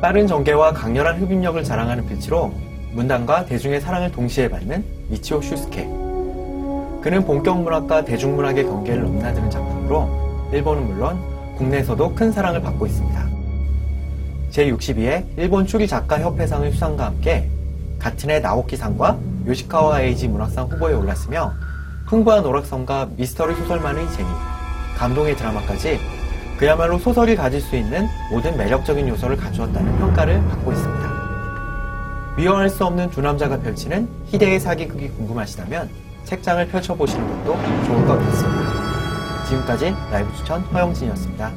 빠른 전개와 강렬한 흡입력을 자랑하는 필치로 문단과 대중의 사랑을 동시에 받는 미치오 슈스케. 그는 본격 문학과 대중문학의 경계를 넘나드는 작품으로 일본은 물론 국내에서도 큰 사랑을 받고 있습니다. 제62회 일본 추기 작가 협회상의 수상과 함께 같은 해 나오키상과 요시카와 에이지 문학상 후보에 올랐으며 풍부한 오락성과 미스터리 소설만의 재미, 감동의 드라마까지 그야말로 소설이 가질 수 있는 모든 매력적인 요소를 갖추었다는 평가를 받고 있습니다. 위험할 수 없는 두 남자가 펼치는 희대의 사기극이 궁금하시다면 책장을 펼쳐보시는 것도 좋을 것 같습니다. 지금까지 라이브 추천 허영진이었습니다.